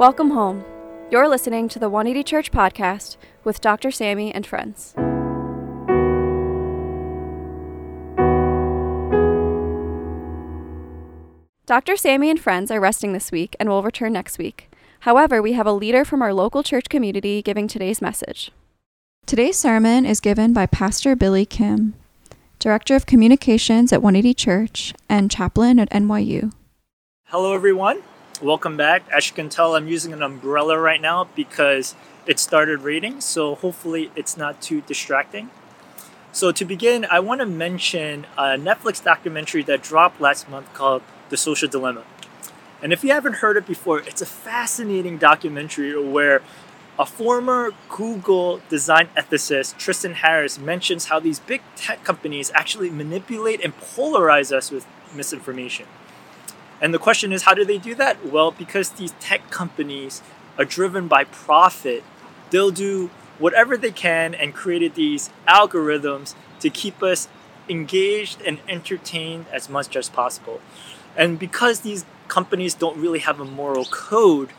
Welcome home. You're listening to the 180 Church podcast with Dr. Sammy and friends. Dr. Sammy and friends are resting this week and will return next week. However, we have a leader from our local church community giving today's message. Today's sermon is given by Pastor Billy Kim, Director of Communications at 180 Church and chaplain at NYU. Hello, everyone. Welcome back. As you can tell, I'm using an umbrella right now because it started raining, so hopefully it's not too distracting. So, to begin, I want to mention a Netflix documentary that dropped last month called The Social Dilemma. And if you haven't heard it before, it's a fascinating documentary where a former Google design ethicist, Tristan Harris, mentions how these big tech companies actually manipulate and polarize us with misinformation. And the question is, how do they do that? Well, because these tech companies are driven by profit, they'll do whatever they can and created these algorithms to keep us engaged and entertained as much as possible. And because these companies don't really have a moral code,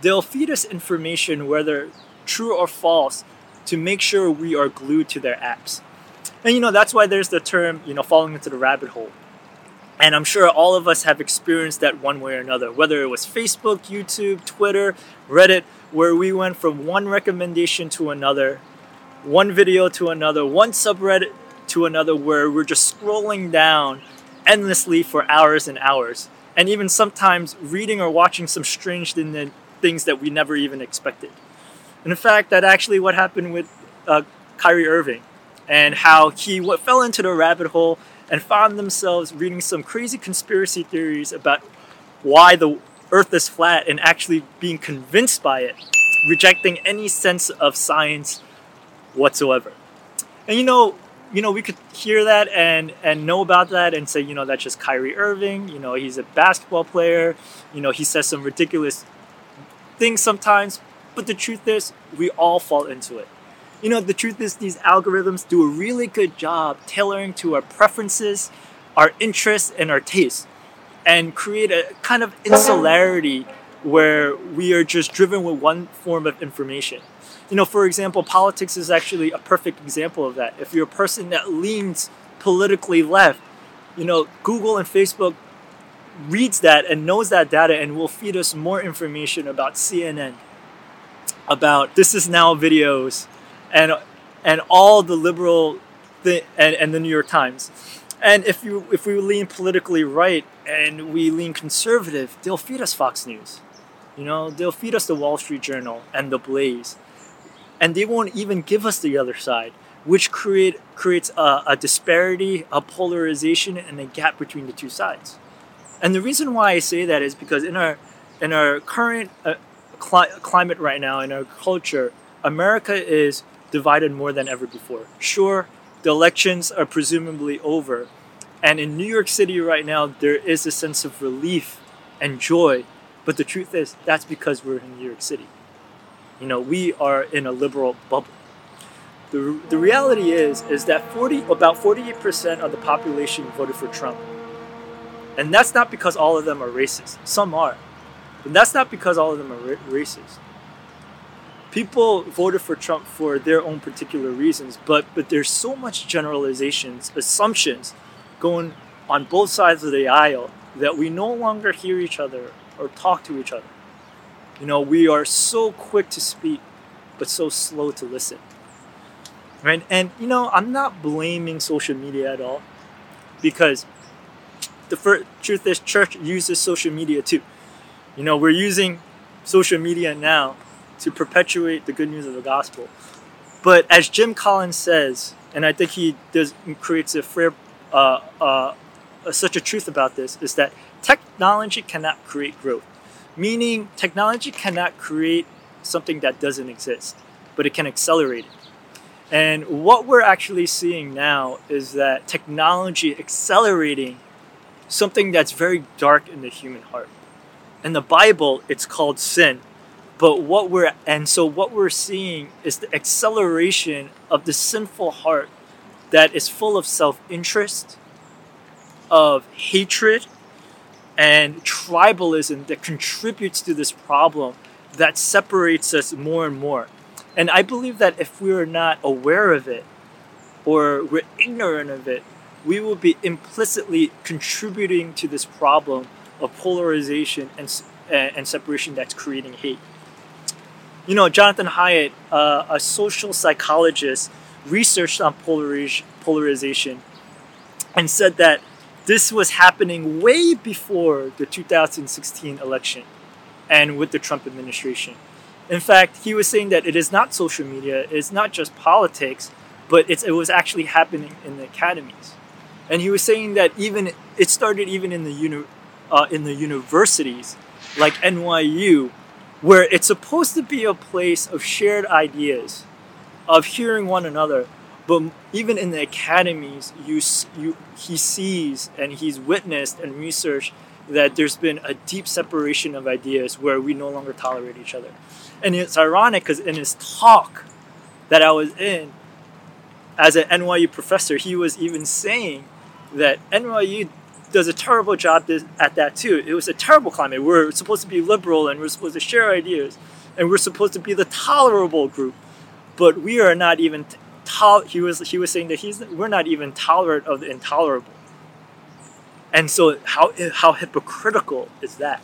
they'll feed us information, whether true or false, to make sure we are glued to their apps. And you know, that's why there's the term, you know, falling into the rabbit hole. And I'm sure all of us have experienced that one way or another, whether it was Facebook, YouTube, Twitter, Reddit, where we went from one recommendation to another, one video to another, one subreddit to another, where we're just scrolling down endlessly for hours and hours. And even sometimes reading or watching some strange things that we never even expected. And in fact, that actually what happened with uh, Kyrie Irving and how he fell into the rabbit hole and found themselves reading some crazy conspiracy theories about why the earth is flat and actually being convinced by it, rejecting any sense of science whatsoever. And you know, you know, we could hear that and and know about that and say, you know, that's just Kyrie Irving. You know, he's a basketball player. You know, he says some ridiculous things sometimes. But the truth is, we all fall into it. You know, the truth is, these algorithms do a really good job tailoring to our preferences, our interests, and our tastes, and create a kind of insularity where we are just driven with one form of information. You know, for example, politics is actually a perfect example of that. If you're a person that leans politically left, you know, Google and Facebook reads that and knows that data and will feed us more information about CNN, about This Is Now videos, and and all the liberal th- and, and the New York Times. And if you if we lean politically right and we lean conservative, they'll feed us Fox News. You know, they'll feed us the Wall Street Journal and the Blaze. And they won't even give us the other side, which create creates a, a disparity, a polarization, and a gap between the two sides. And the reason why I say that is because in our in our current uh, cli- climate right now, in our culture, America is divided more than ever before. Sure, the elections are presumably over, and in New York City right now, there is a sense of relief and joy. But the truth is, that's because we're in New York City. You know, we are in a liberal bubble. The, the reality is is that 40 about 48% of the population voted for Trump. And that's not because all of them are racist. Some are. But that's not because all of them are ra- racist people voted for Trump for their own particular reasons, but but there's so much generalizations, assumptions going on both sides of the aisle that we no longer hear each other or talk to each other. You know, we are so quick to speak, but so slow to listen. Right? And you know, I'm not blaming social media at all because the first, truth is church uses social media too. You know, we're using social media now to perpetuate the good news of the gospel. But as Jim Collins says, and I think he does creates a fair, uh, uh, such a truth about this, is that technology cannot create growth. Meaning, technology cannot create something that doesn't exist, but it can accelerate it. And what we're actually seeing now is that technology accelerating something that's very dark in the human heart. In the Bible, it's called sin, but what we're and so what we're seeing is the acceleration of the sinful heart that is full of self-interest, of hatred, and tribalism that contributes to this problem that separates us more and more. And I believe that if we are not aware of it or we're ignorant of it, we will be implicitly contributing to this problem of polarization and, and separation that's creating hate. You know, Jonathan Haidt, uh, a social psychologist, researched on polarization and said that this was happening way before the 2016 election and with the Trump administration. In fact, he was saying that it is not social media, it's not just politics, but it was actually happening in the academies. And he was saying that even it started even in the uni, uh, in the universities like NYU, where it's supposed to be a place of shared ideas, of hearing one another. But even in the academies, you, you, he sees and he's witnessed and researched that there's been a deep separation of ideas where we no longer tolerate each other. And it's ironic because in his talk that I was in, as an NYU professor, he was even saying that NYU does a terrible job at that too. It was a terrible climate. We're supposed to be liberal and we're supposed to share ideas and we're supposed to be the tolerable group, but we are not even. To- he was he was saying that he's we're not even tolerant of the intolerable. And so, how, how hypocritical is that?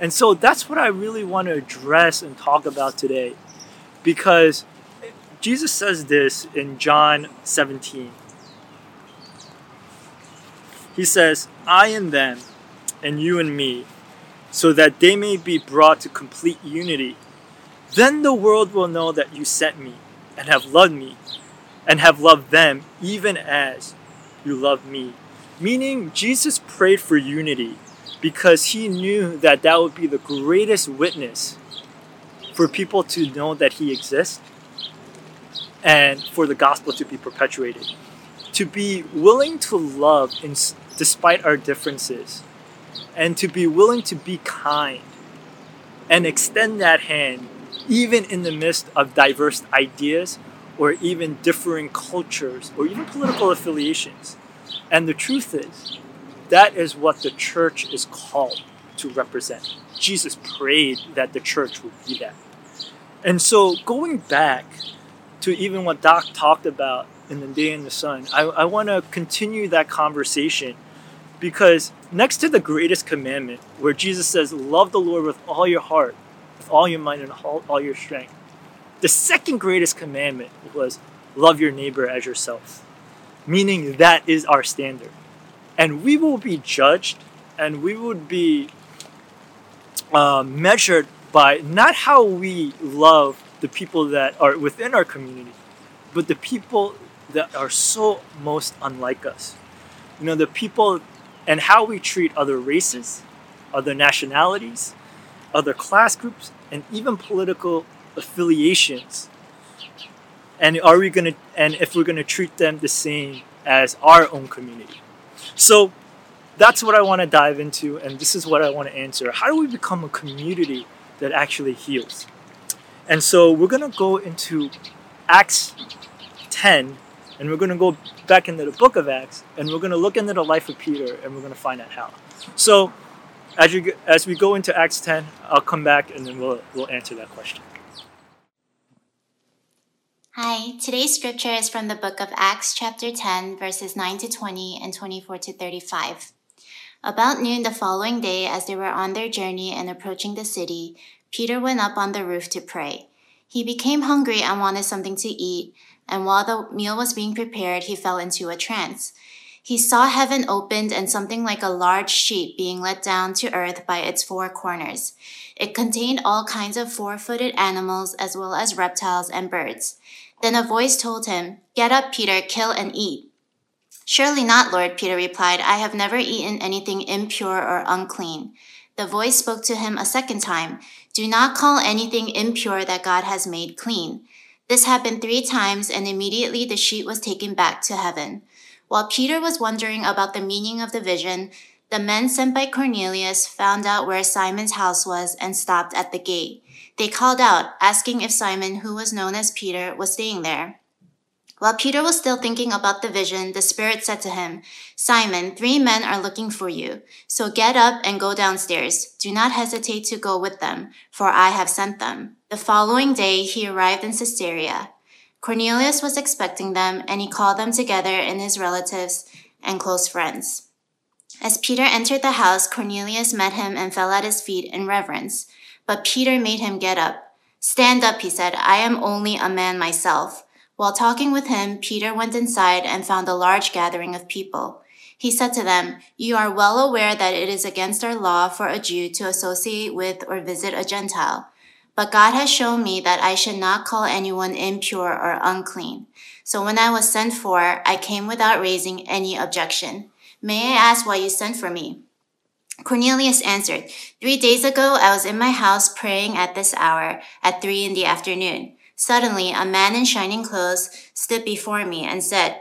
And so, that's what I really want to address and talk about today. Because Jesus says this in John 17. He says, I and them, and you and me, so that they may be brought to complete unity. Then the world will know that you sent me and have loved me, and have loved them even as you loved me. Meaning, Jesus prayed for unity because he knew that that would be the greatest witness for people to know that he exists and for the gospel to be perpetuated. To be willing to love in, despite our differences, and to be willing to be kind and extend that hand even in the midst of diverse ideas or even differing cultures or even political affiliations. And the truth is, that is what the church is called to represent. Jesus prayed that the church would be that. And so, going back to even what Doc talked about in the day in the sun, I, I want to continue that conversation because next to the greatest commandment, where Jesus says, Love the Lord with all your heart, with all your mind, and all, all your strength, the second greatest commandment was, Love your neighbor as yourself meaning that is our standard. And we will be judged and we would be uh, measured by not how we love the people that are within our community, but the people that are so most unlike us. You know, the people and how we treat other races, other nationalities, other class groups, and even political affiliations. And are we going to and if we're going to treat them the same as our own community. So that's what i want to dive into and this is what i want to answer. How do we become a community that actually heals? And so we're going to go into acts 10 and we're going to go back into the book of acts and we're going to look into the life of peter and we're going to find out how so as you as we go into acts 10 i'll come back and then we'll we'll answer that question Hi, today's scripture is from the book of Acts, chapter 10, verses 9 to 20 and 24 to 35. About noon the following day, as they were on their journey and approaching the city, Peter went up on the roof to pray. He became hungry and wanted something to eat, and while the meal was being prepared, he fell into a trance. He saw heaven opened and something like a large sheet being let down to earth by its four corners. It contained all kinds of four footed animals as well as reptiles and birds. Then a voice told him, Get up, Peter, kill and eat. Surely not, Lord, Peter replied. I have never eaten anything impure or unclean. The voice spoke to him a second time, Do not call anything impure that God has made clean. This happened three times, and immediately the sheet was taken back to heaven. While Peter was wondering about the meaning of the vision, the men sent by Cornelius found out where Simon's house was and stopped at the gate. They called out, asking if Simon, who was known as Peter, was staying there. While Peter was still thinking about the vision, the Spirit said to him, Simon, three men are looking for you. So get up and go downstairs. Do not hesitate to go with them, for I have sent them. The following day he arrived in Caesarea. Cornelius was expecting them, and he called them together and his relatives and close friends. As Peter entered the house, Cornelius met him and fell at his feet in reverence. But Peter made him get up. Stand up, he said. I am only a man myself. While talking with him, Peter went inside and found a large gathering of people. He said to them, You are well aware that it is against our law for a Jew to associate with or visit a Gentile. But God has shown me that I should not call anyone impure or unclean. So when I was sent for, I came without raising any objection. May I ask why you sent for me? Cornelius answered, Three days ago I was in my house praying at this hour, at three in the afternoon. Suddenly, a man in shining clothes stood before me and said,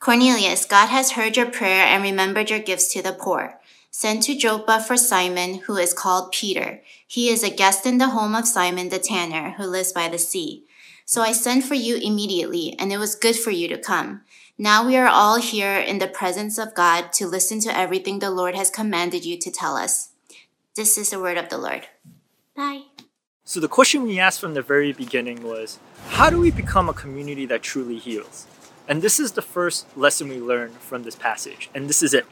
Cornelius, God has heard your prayer and remembered your gifts to the poor. Send to Joppa for Simon, who is called Peter. He is a guest in the home of Simon the tanner, who lives by the sea. So I sent for you immediately, and it was good for you to come. Now we are all here in the presence of God to listen to everything the Lord has commanded you to tell us. This is the word of the Lord. Bye. So the question we asked from the very beginning was, how do we become a community that truly heals? And this is the first lesson we learn from this passage. And this is it.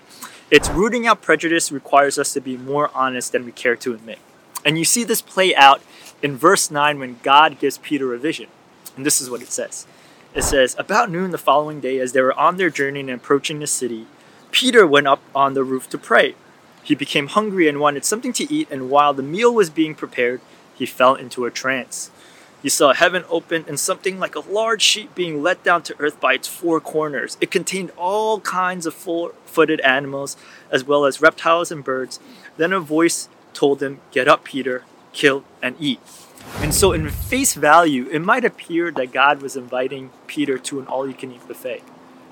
It's rooting out prejudice requires us to be more honest than we care to admit. And you see this play out in verse 9 when God gives Peter a vision. And this is what it says. It says, About noon the following day, as they were on their journey and approaching the city, Peter went up on the roof to pray. He became hungry and wanted something to eat, and while the meal was being prepared, he fell into a trance. He saw heaven open and something like a large sheet being let down to earth by its four corners. It contained all kinds of four footed animals, as well as reptiles and birds. Then a voice told him, Get up, Peter, kill and eat. And so, in face value, it might appear that God was inviting Peter to an all you can eat buffet.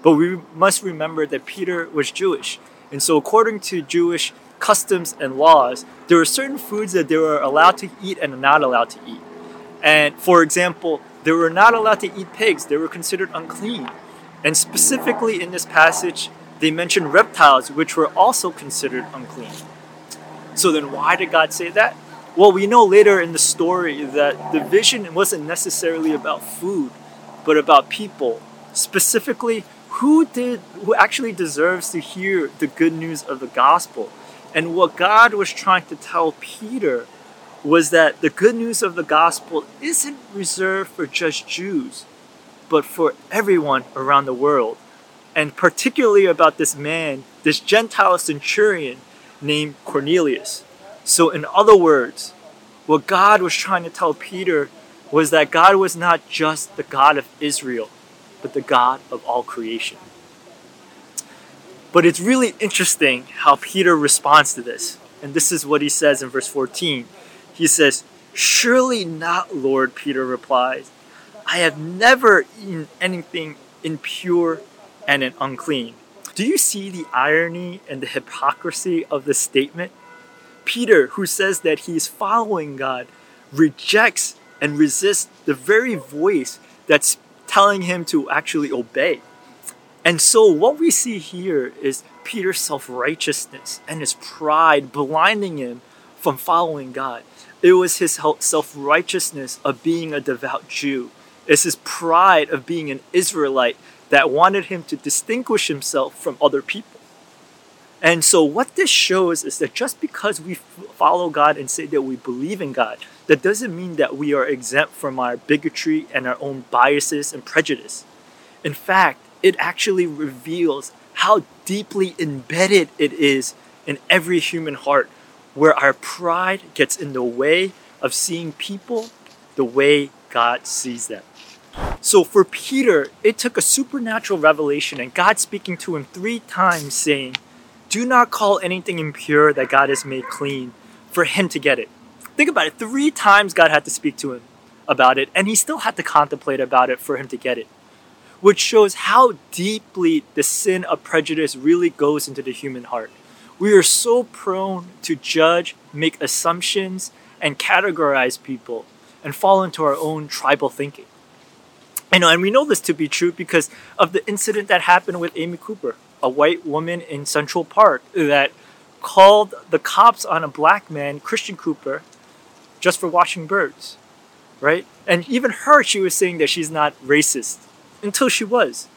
But we must remember that Peter was Jewish. And so, according to Jewish customs and laws, there were certain foods that they were allowed to eat and not allowed to eat. And for example, they were not allowed to eat pigs, they were considered unclean. And specifically in this passage, they mention reptiles, which were also considered unclean. So then, why did God say that? Well, we know later in the story that the vision wasn't necessarily about food, but about people. Specifically, who did who actually deserves to hear the good news of the gospel? And what God was trying to tell Peter was that the good news of the gospel isn't reserved for just Jews, but for everyone around the world. And particularly about this man, this Gentile centurion named Cornelius. So, in other words, what God was trying to tell Peter was that God was not just the God of Israel, but the God of all creation. But it's really interesting how Peter responds to this. And this is what he says in verse 14. He says, Surely not, Lord, Peter replies. I have never eaten anything impure and unclean. Do you see the irony and the hypocrisy of this statement? Peter, who says that he's following God, rejects and resists the very voice that's telling him to actually obey. And so, what we see here is Peter's self righteousness and his pride blinding him from following God. It was his self righteousness of being a devout Jew, it's his pride of being an Israelite that wanted him to distinguish himself from other people. And so, what this shows is that just because we follow God and say that we believe in God, that doesn't mean that we are exempt from our bigotry and our own biases and prejudice. In fact, it actually reveals how deeply embedded it is in every human heart, where our pride gets in the way of seeing people the way God sees them. So for Peter, it took a supernatural revelation and God speaking to him three times saying, Do not call anything impure that God has made clean for him to get it. Think about it. Three times God had to speak to him about it, and he still had to contemplate about it for him to get it which shows how deeply the sin of prejudice really goes into the human heart. We are so prone to judge, make assumptions, and categorize people and fall into our own tribal thinking. I know, and we know this to be true because of the incident that happened with Amy Cooper, a white woman in Central Park that called the cops on a black man, Christian Cooper, just for watching birds, right? And even her, she was saying that she's not racist until she was.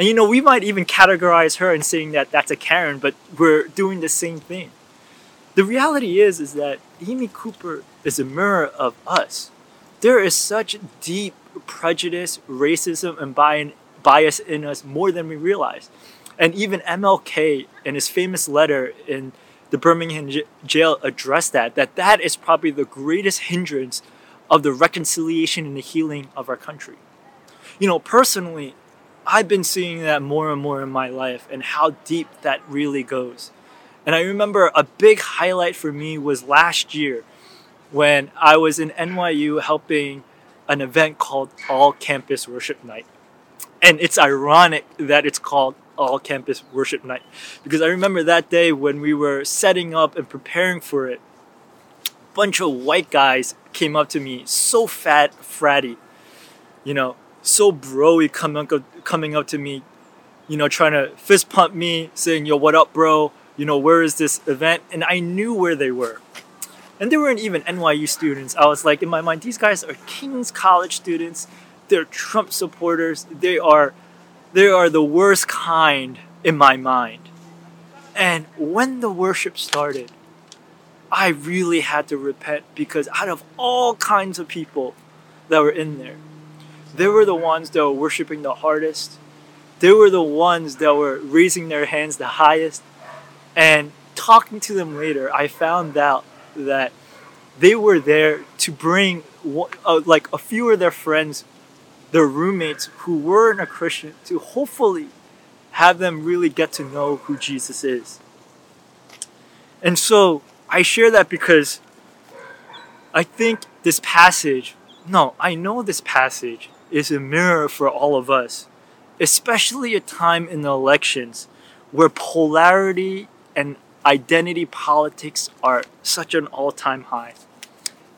And you know, we might even categorize her and saying that that's a Karen, but we're doing the same thing. The reality is, is that Amy Cooper is a mirror of us. There is such deep prejudice, racism, and bias in us more than we realize. And even MLK, in his famous letter in the Birmingham jail, addressed that, that that is probably the greatest hindrance of the reconciliation and the healing of our country. You know, personally, I've been seeing that more and more in my life and how deep that really goes. And I remember a big highlight for me was last year when I was in NYU helping an event called All Campus Worship Night. And it's ironic that it's called All Campus Worship Night because I remember that day when we were setting up and preparing for it, a bunch of white guys came up to me, so fat, fratty, you know, so broy coming up, coming up to me, you know, trying to fist pump me, saying, yo, what up, bro? You know, where is this event? And I knew where they were and they weren't even NYU students. I was like, in my mind, these guys are King's College students. They're Trump supporters. They are, they are the worst kind in my mind. And when the worship started, I really had to repent because out of all kinds of people that were in there, they were the ones that were worshiping the hardest. They were the ones that were raising their hands the highest. And talking to them later, I found out that they were there to bring uh, like a few of their friends, their roommates who weren't a Christian, to hopefully have them really get to know who Jesus is. And so I share that because I think this passage, no, I know this passage is a mirror for all of us, especially a time in the elections where polarity and identity politics are such an all time high.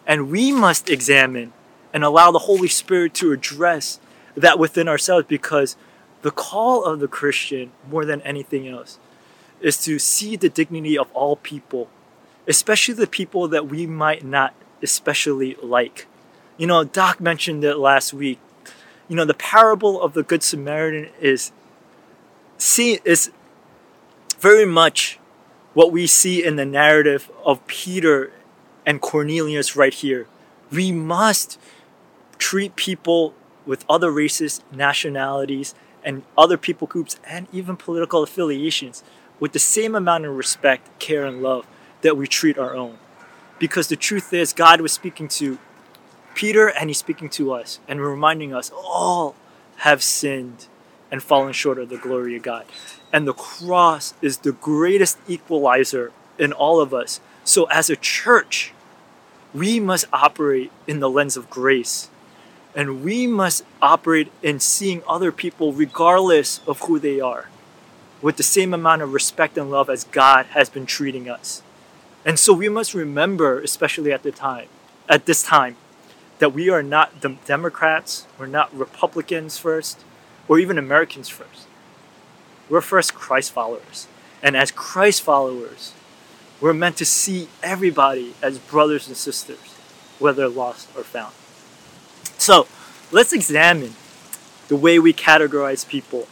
And we must examine and allow the Holy Spirit to address that within ourselves because the call of the Christian, more than anything else, is to see the dignity of all people, especially the people that we might not especially like. You know, Doc mentioned it last week. You know, the parable of the Good Samaritan is see is very much what we see in the narrative of Peter and Cornelius right here. We must treat people with other races, nationalities, and other people groups, and even political affiliations with the same amount of respect, care, and love that we treat our own. Because the truth is, God was speaking to Peter and He's speaking to us and reminding us all have sinned and fallen short of the glory of God. And the cross is the greatest equalizer in all of us. So, as a church, we must operate in the lens of grace. And we must operate in seeing other people regardless of who they are with the same amount of respect and love as God has been treating us. And so we must remember, especially at the time, at this time, that we are not Democrats, we're not Republicans first, or even Americans first. We're first Christ followers. And as Christ followers, we're meant to see everybody as brothers and sisters, whether lost or found. So let's examine the way we categorize people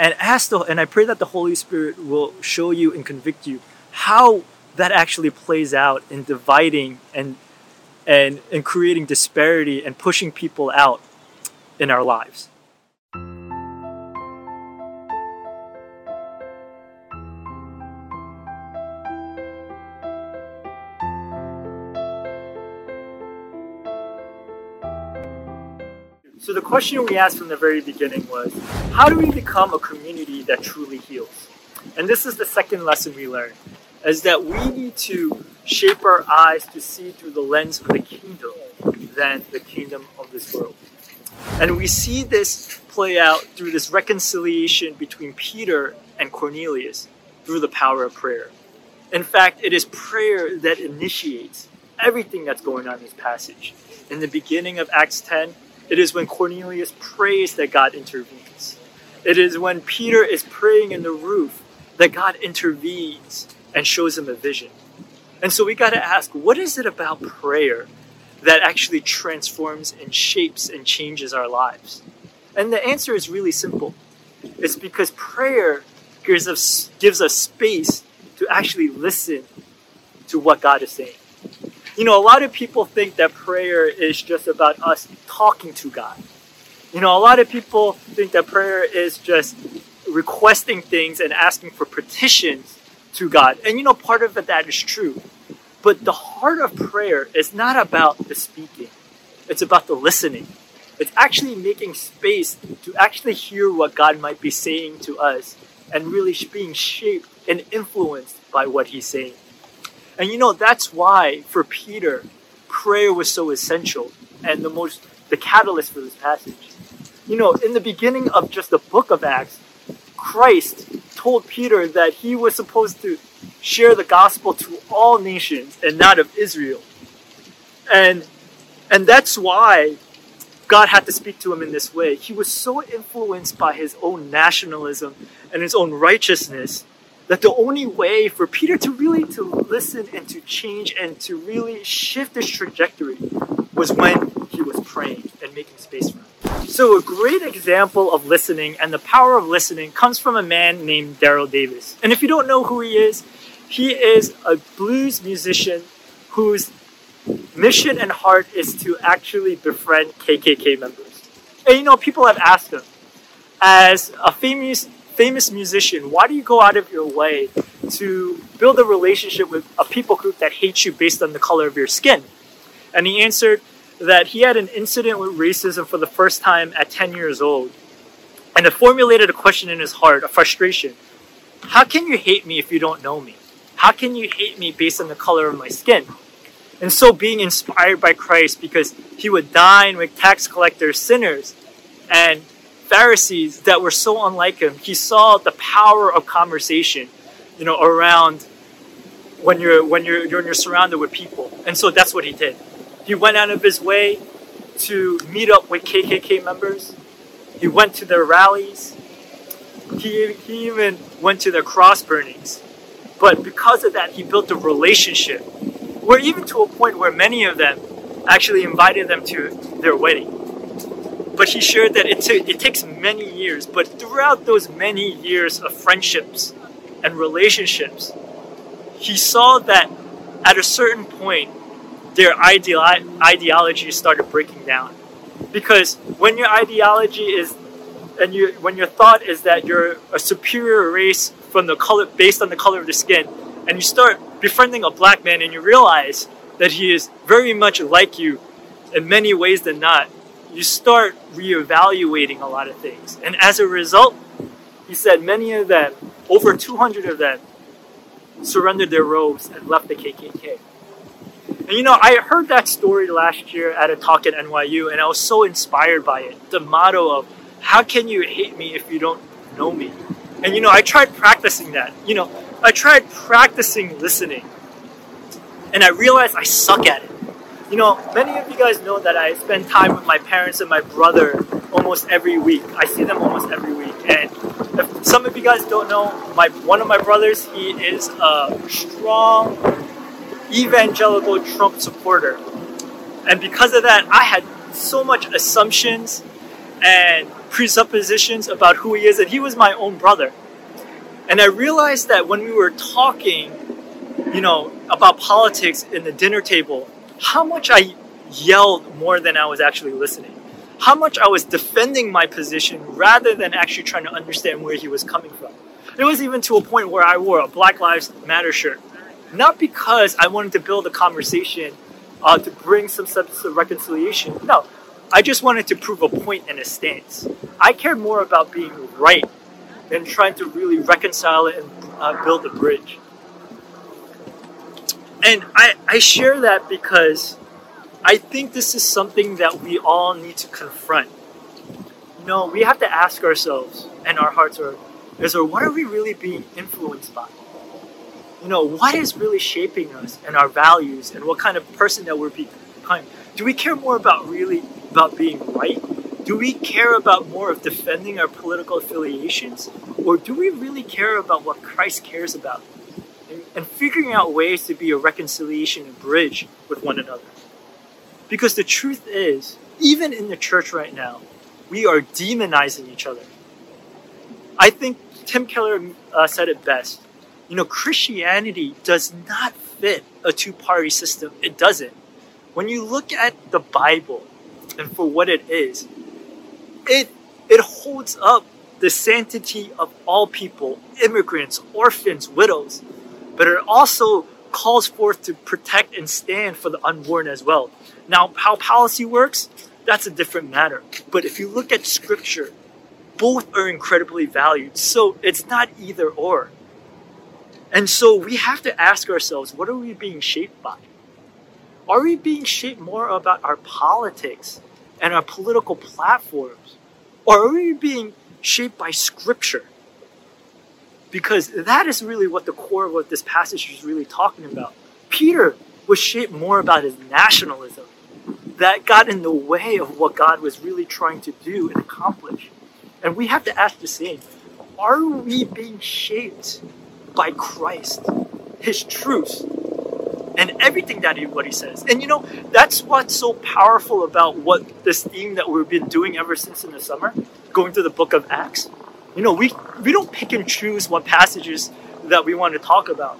and ask the, and I pray that the Holy Spirit will show you and convict you how that actually plays out in dividing and and in creating disparity and pushing people out in our lives. So the question we asked from the very beginning was, how do we become a community that truly heals? And this is the second lesson we learned, is that we need to shape our eyes to see through the lens of the kingdom than the kingdom of this world. And we see this play out through this reconciliation between Peter and Cornelius through the power of prayer. In fact, it is prayer that initiates everything that's going on in this passage. In the beginning of Acts 10, It is when Cornelius prays that God intervenes. It is when Peter is praying in the roof that God intervenes and shows him a vision. And so we got to ask what is it about prayer that actually transforms and shapes and changes our lives? And the answer is really simple it's because prayer gives us, gives us space to actually listen to what God is saying. You know, a lot of people think that prayer is just about us talking to God. You know, a lot of people think that prayer is just requesting things and asking for petitions to God. And you know, part of that is true. But the heart of prayer is not about the speaking, it's about the listening. It's actually making space to actually hear what God might be saying to us and really being shaped and influenced by what He's saying. And you know, that's why for Peter, prayer was so essential and the most the catalyst for this passage. You know, in the beginning of just the book of Acts, Christ told Peter that he was supposed to share the gospel to all nations and not of Israel. And and that's why God had to speak to him in this way. He was so influenced by his own nationalism and his own righteousness that the only way for Peter to really to listen and to change and to really shift his trajectory was when he was praying and making space for him. So, a great example of listening and the power of listening comes from a man named Daryl Davis. And if you don't know who he is, he is a blues musician whose mission and heart is to actually befriend KKK members. And you know, people have asked him, as a famous famous musician, why do you go out of your way to build a relationship with a people group that hates you based on the color of your skin? And he answered, that he had an incident with racism for the first time at 10 years old. And it formulated a question in his heart, a frustration. How can you hate me if you don't know me? How can you hate me based on the color of my skin? And so, being inspired by Christ, because he would dine with tax collectors, sinners, and Pharisees that were so unlike him, he saw the power of conversation, you know, around when you're when you're when you're surrounded with people. And so that's what he did. He went out of his way to meet up with KKK members. He went to their rallies. He, he even went to their cross burnings. But because of that, he built a relationship where, even to a point where many of them actually invited them to their wedding. But he shared that it, t- it takes many years, but throughout those many years of friendships and relationships, he saw that at a certain point, their ideolo- ideology started breaking down. Because when your ideology is, and you, when your thought is that you're a superior race from the color, based on the color of the skin, and you start befriending a black man and you realize that he is very much like you in many ways than not, you start reevaluating a lot of things. And as a result, he said many of them, over 200 of them, surrendered their robes and left the KKK. And you know, I heard that story last year at a talk at NYU, and I was so inspired by it. The motto of, How can you hate me if you don't know me? And you know, I tried practicing that. You know, I tried practicing listening, and I realized I suck at it. You know, many of you guys know that I spend time with my parents and my brother almost every week. I see them almost every week. And if some of you guys don't know, my one of my brothers, he is a strong evangelical Trump supporter. And because of that, I had so much assumptions and presuppositions about who he is, and he was my own brother. And I realized that when we were talking, you know, about politics in the dinner table, how much I yelled more than I was actually listening. How much I was defending my position rather than actually trying to understand where he was coming from. It was even to a point where I wore a Black Lives Matter shirt not because I wanted to build a conversation uh, to bring some sense of reconciliation. No, I just wanted to prove a point and a stance. I cared more about being right than trying to really reconcile it and uh, build a bridge. And I, I share that because I think this is something that we all need to confront. You know, we have to ask ourselves, and our hearts are, is, or what are we really being influenced by? You know, what is really shaping us and our values and what kind of person that we're becoming? Do we care more about really about being right? Do we care about more of defending our political affiliations? Or do we really care about what Christ cares about? And, and figuring out ways to be a reconciliation and bridge with one another. Because the truth is, even in the church right now, we are demonizing each other. I think Tim Keller uh, said it best. You know, Christianity does not fit a two party system. It doesn't. When you look at the Bible and for what it is, it, it holds up the sanctity of all people, immigrants, orphans, widows, but it also calls forth to protect and stand for the unborn as well. Now, how policy works, that's a different matter. But if you look at scripture, both are incredibly valued. So it's not either or. And so we have to ask ourselves what are we being shaped by? Are we being shaped more about our politics and our political platforms? Or are we being shaped by scripture? Because that is really what the core of what this passage is really talking about. Peter was shaped more about his nationalism that got in the way of what God was really trying to do and accomplish. And we have to ask the same are we being shaped by Christ, His truth, and everything that he, what He says? And you know, that's what's so powerful about what this theme that we've been doing ever since in the summer, going through the book of Acts. You know, we, we don't pick and choose what passages that we want to talk about.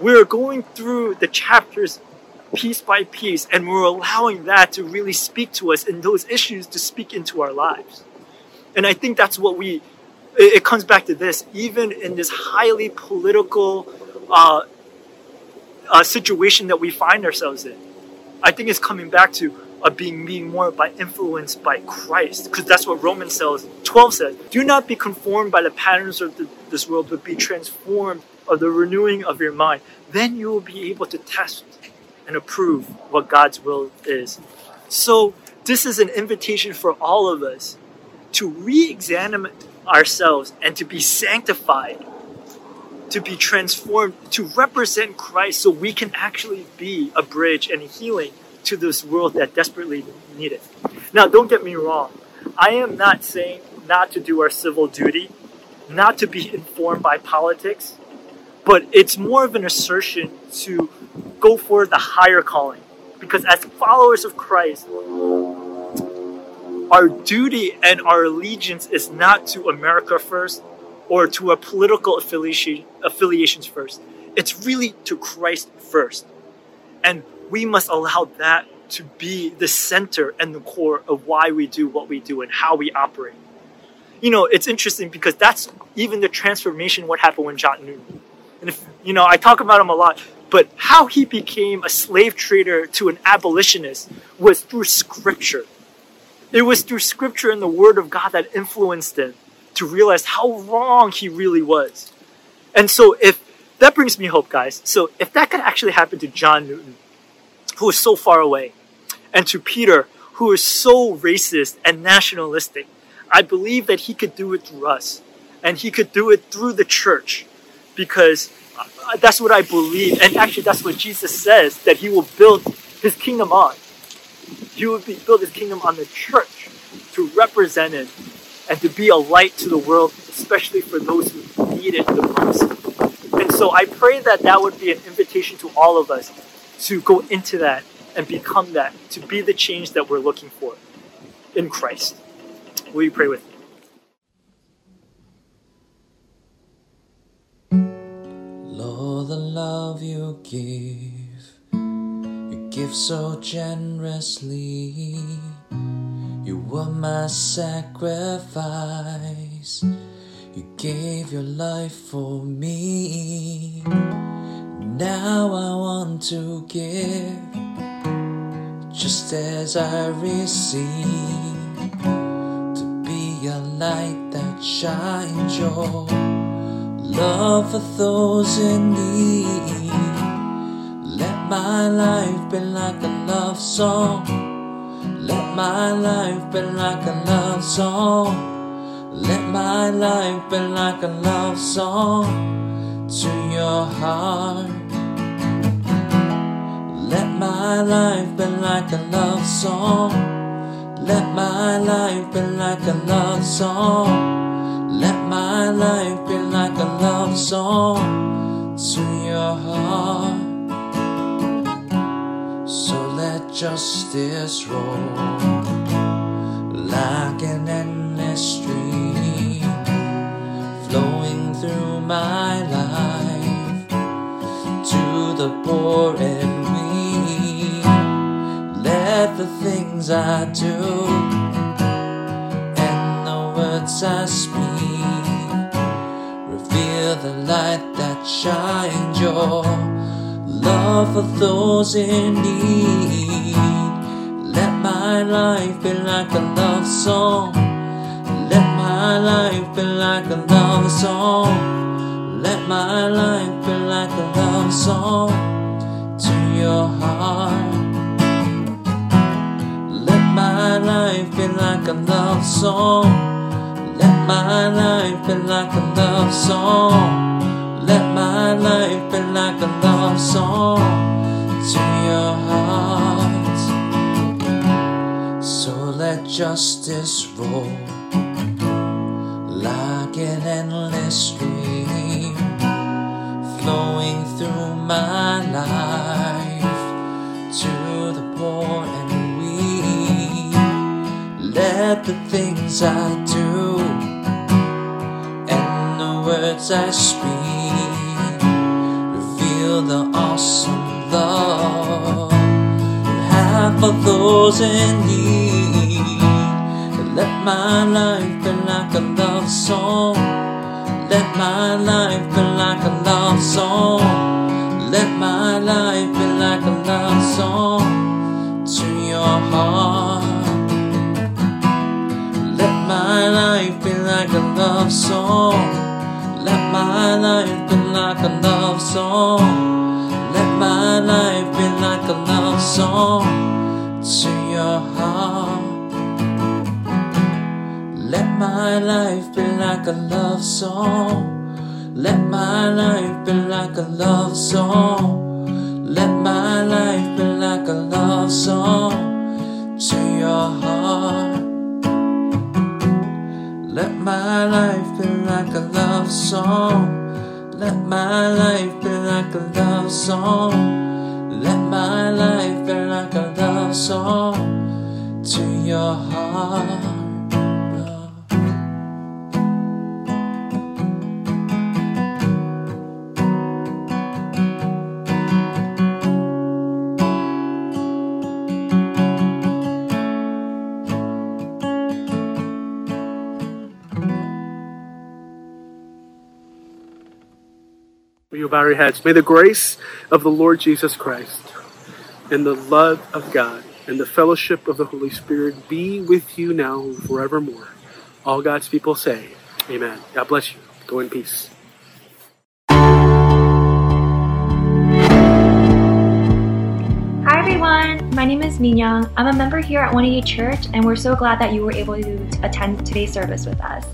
We're going through the chapters piece by piece, and we're allowing that to really speak to us and those issues to speak into our lives. And I think that's what we, it, it comes back to this, even in this highly political uh, uh, situation that we find ourselves in. I think it's coming back to uh, being being more by influenced by Christ, because that's what Romans 12 says. Do not be conformed by the patterns of the, this world, but be transformed of the renewing of your mind. Then you will be able to test and approve what God's will is. So, this is an invitation for all of us to re examine ourselves and to be sanctified, to be transformed, to represent Christ so we can actually be a bridge and healing to this world that desperately need it. Now, don't get me wrong. I am not saying not to do our civil duty, not to be informed by politics, but it's more of an assertion to go for the higher calling. Because as followers of Christ, our duty and our allegiance is not to America first or to our political affiliation, affiliations first. It's really to Christ first. And we must allow that to be the center and the core of why we do what we do and how we operate. You know, it's interesting because that's even the transformation what happened when John Newton. And if, you know, I talk about him a lot, but how he became a slave trader to an abolitionist was through scripture. It was through scripture and the word of God that influenced him to realize how wrong he really was. And so if that brings me hope, guys. So if that could actually happen to John Newton, who is so far away, and to Peter, who is so racist and nationalistic, I believe that he could do it through us. And he could do it through the church. Because uh, that's what I believe. And actually, that's what Jesus says that he will build his kingdom on. He would be, build his kingdom on the church to represent it and to be a light to the world, especially for those who need it the most. And so I pray that that would be an invitation to all of us to go into that and become that, to be the change that we're looking for in Christ. Will you pray with me? Lord, the love you give, give so generously. You were my sacrifice. You gave your life for me. Now I want to give just as I receive to be a light that shines your love for those in need. My life be like a love song let my life be like a love song. Let my life be like a love song to your heart. Let my life be like a love song. Let my life be like a love song. Let my life be like a love song to your heart. Justice roll like an endless stream flowing through my life to the poor and weak. Let the things I do and the words I speak reveal the light that shines your love for those in need. My life be like a love song. Let my life be like a love song. Let my life be like a love song to your heart. Let my life be like a love song. Let my life be like a love song. Let my life be like a love song to your heart. Justice roll like an endless stream flowing through my life to the poor and weak. Let the things I do and the words I speak reveal the awesome love you have for those in need. My life be like a love song. Let my life be like a love song. Let my life be like a love song to your heart. Let my life be like a love song. Let my life be like a love song. Let my life be like a love song to your heart. Let my life be like a love song. Let my life be like a love song. Let my life be like a love song to your heart. Let my life be like a love song. Let my life be like a love song. Let my life be like a love song to your heart. Your heads? May the grace of the Lord Jesus Christ and the love of God and the fellowship of the Holy Spirit be with you now and forevermore. All God's people say, Amen. God bless you. Go in peace. Hi everyone, my name is Minyoung. I'm a member here at 180 Church, and we're so glad that you were able to attend today's service with us.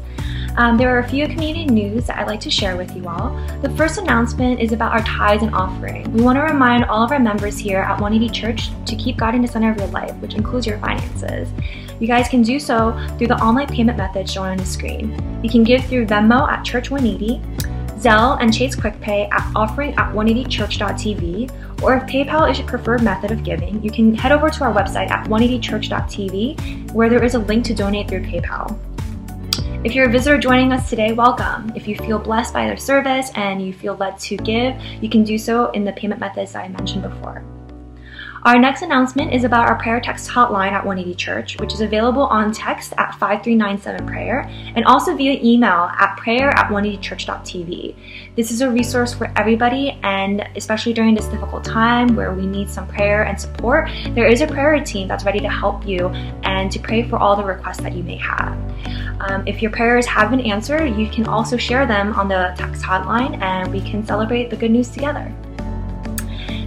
Um, there are a few community news that I'd like to share with you all. The first announcement is about our tithes and offering. We want to remind all of our members here at 180 Church to keep God in the center of your life, which includes your finances. You guys can do so through the online payment method shown on the screen. You can give through Venmo at Church 180, Zelle and Chase QuickPay at offering at 180church.tv, or if PayPal is your preferred method of giving, you can head over to our website at 180church.tv, where there is a link to donate through PayPal. If you're a visitor joining us today, welcome. If you feel blessed by their service and you feel led to give, you can do so in the payment methods I mentioned before. Our next announcement is about our prayer text hotline at 180 Church, which is available on text at 5397 prayer and also via email at prayer at 180church.tv. This is a resource for everybody, and especially during this difficult time where we need some prayer and support, there is a prayer team that's ready to help you and to pray for all the requests that you may have. Um, if your prayers have been answered, you can also share them on the text hotline and we can celebrate the good news together.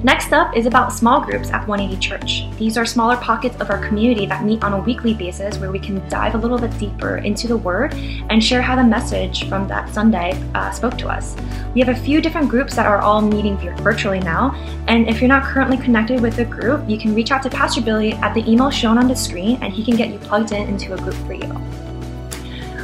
Next up is about small groups at 180 Church. These are smaller pockets of our community that meet on a weekly basis where we can dive a little bit deeper into the Word and share how the message from that Sunday uh, spoke to us. We have a few different groups that are all meeting virtually now, and if you're not currently connected with a group, you can reach out to Pastor Billy at the email shown on the screen and he can get you plugged in into a group for you.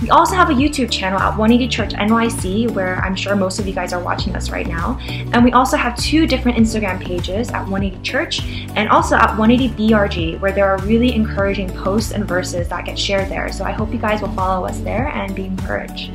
We also have a YouTube channel at 180 Church NYC, where I'm sure most of you guys are watching us right now. And we also have two different Instagram pages at 180 Church and also at 180 BRG, where there are really encouraging posts and verses that get shared there. So I hope you guys will follow us there and be encouraged.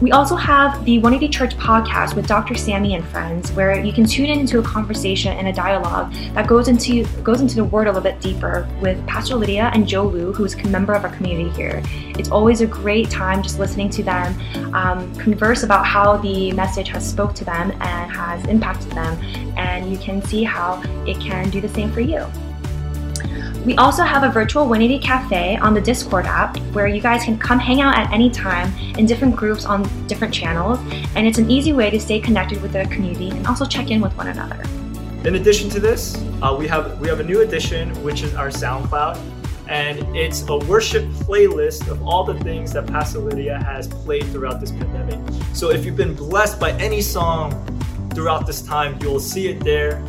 We also have the 180 Church podcast with Dr. Sammy and friends, where you can tune in into a conversation and a dialogue that goes into goes into the word a little bit deeper with Pastor Lydia and Joe Lu, who's a member of our community here. It's always a great time just listening to them um, converse about how the message has spoke to them and has impacted them, and you can see how it can do the same for you. We also have a virtual 180 cafe on the Discord app where you guys can come hang out at any time in different groups on different channels, and it's an easy way to stay connected with the community and also check in with one another. In addition to this, uh, we have we have a new addition, which is our SoundCloud, and it's a worship playlist of all the things that Pastor Lydia has played throughout this pandemic. So if you've been blessed by any song throughout this time, you'll see it there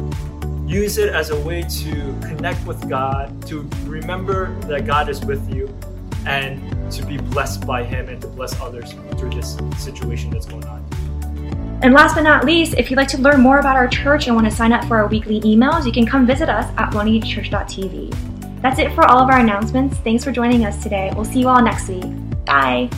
use it as a way to connect with God, to remember that God is with you, and to be blessed by Him and to bless others through this situation that's going on. And last but not least, if you'd like to learn more about our church and want to sign up for our weekly emails, you can come visit us at 180church.tv. That's it for all of our announcements. Thanks for joining us today. We'll see you all next week. Bye.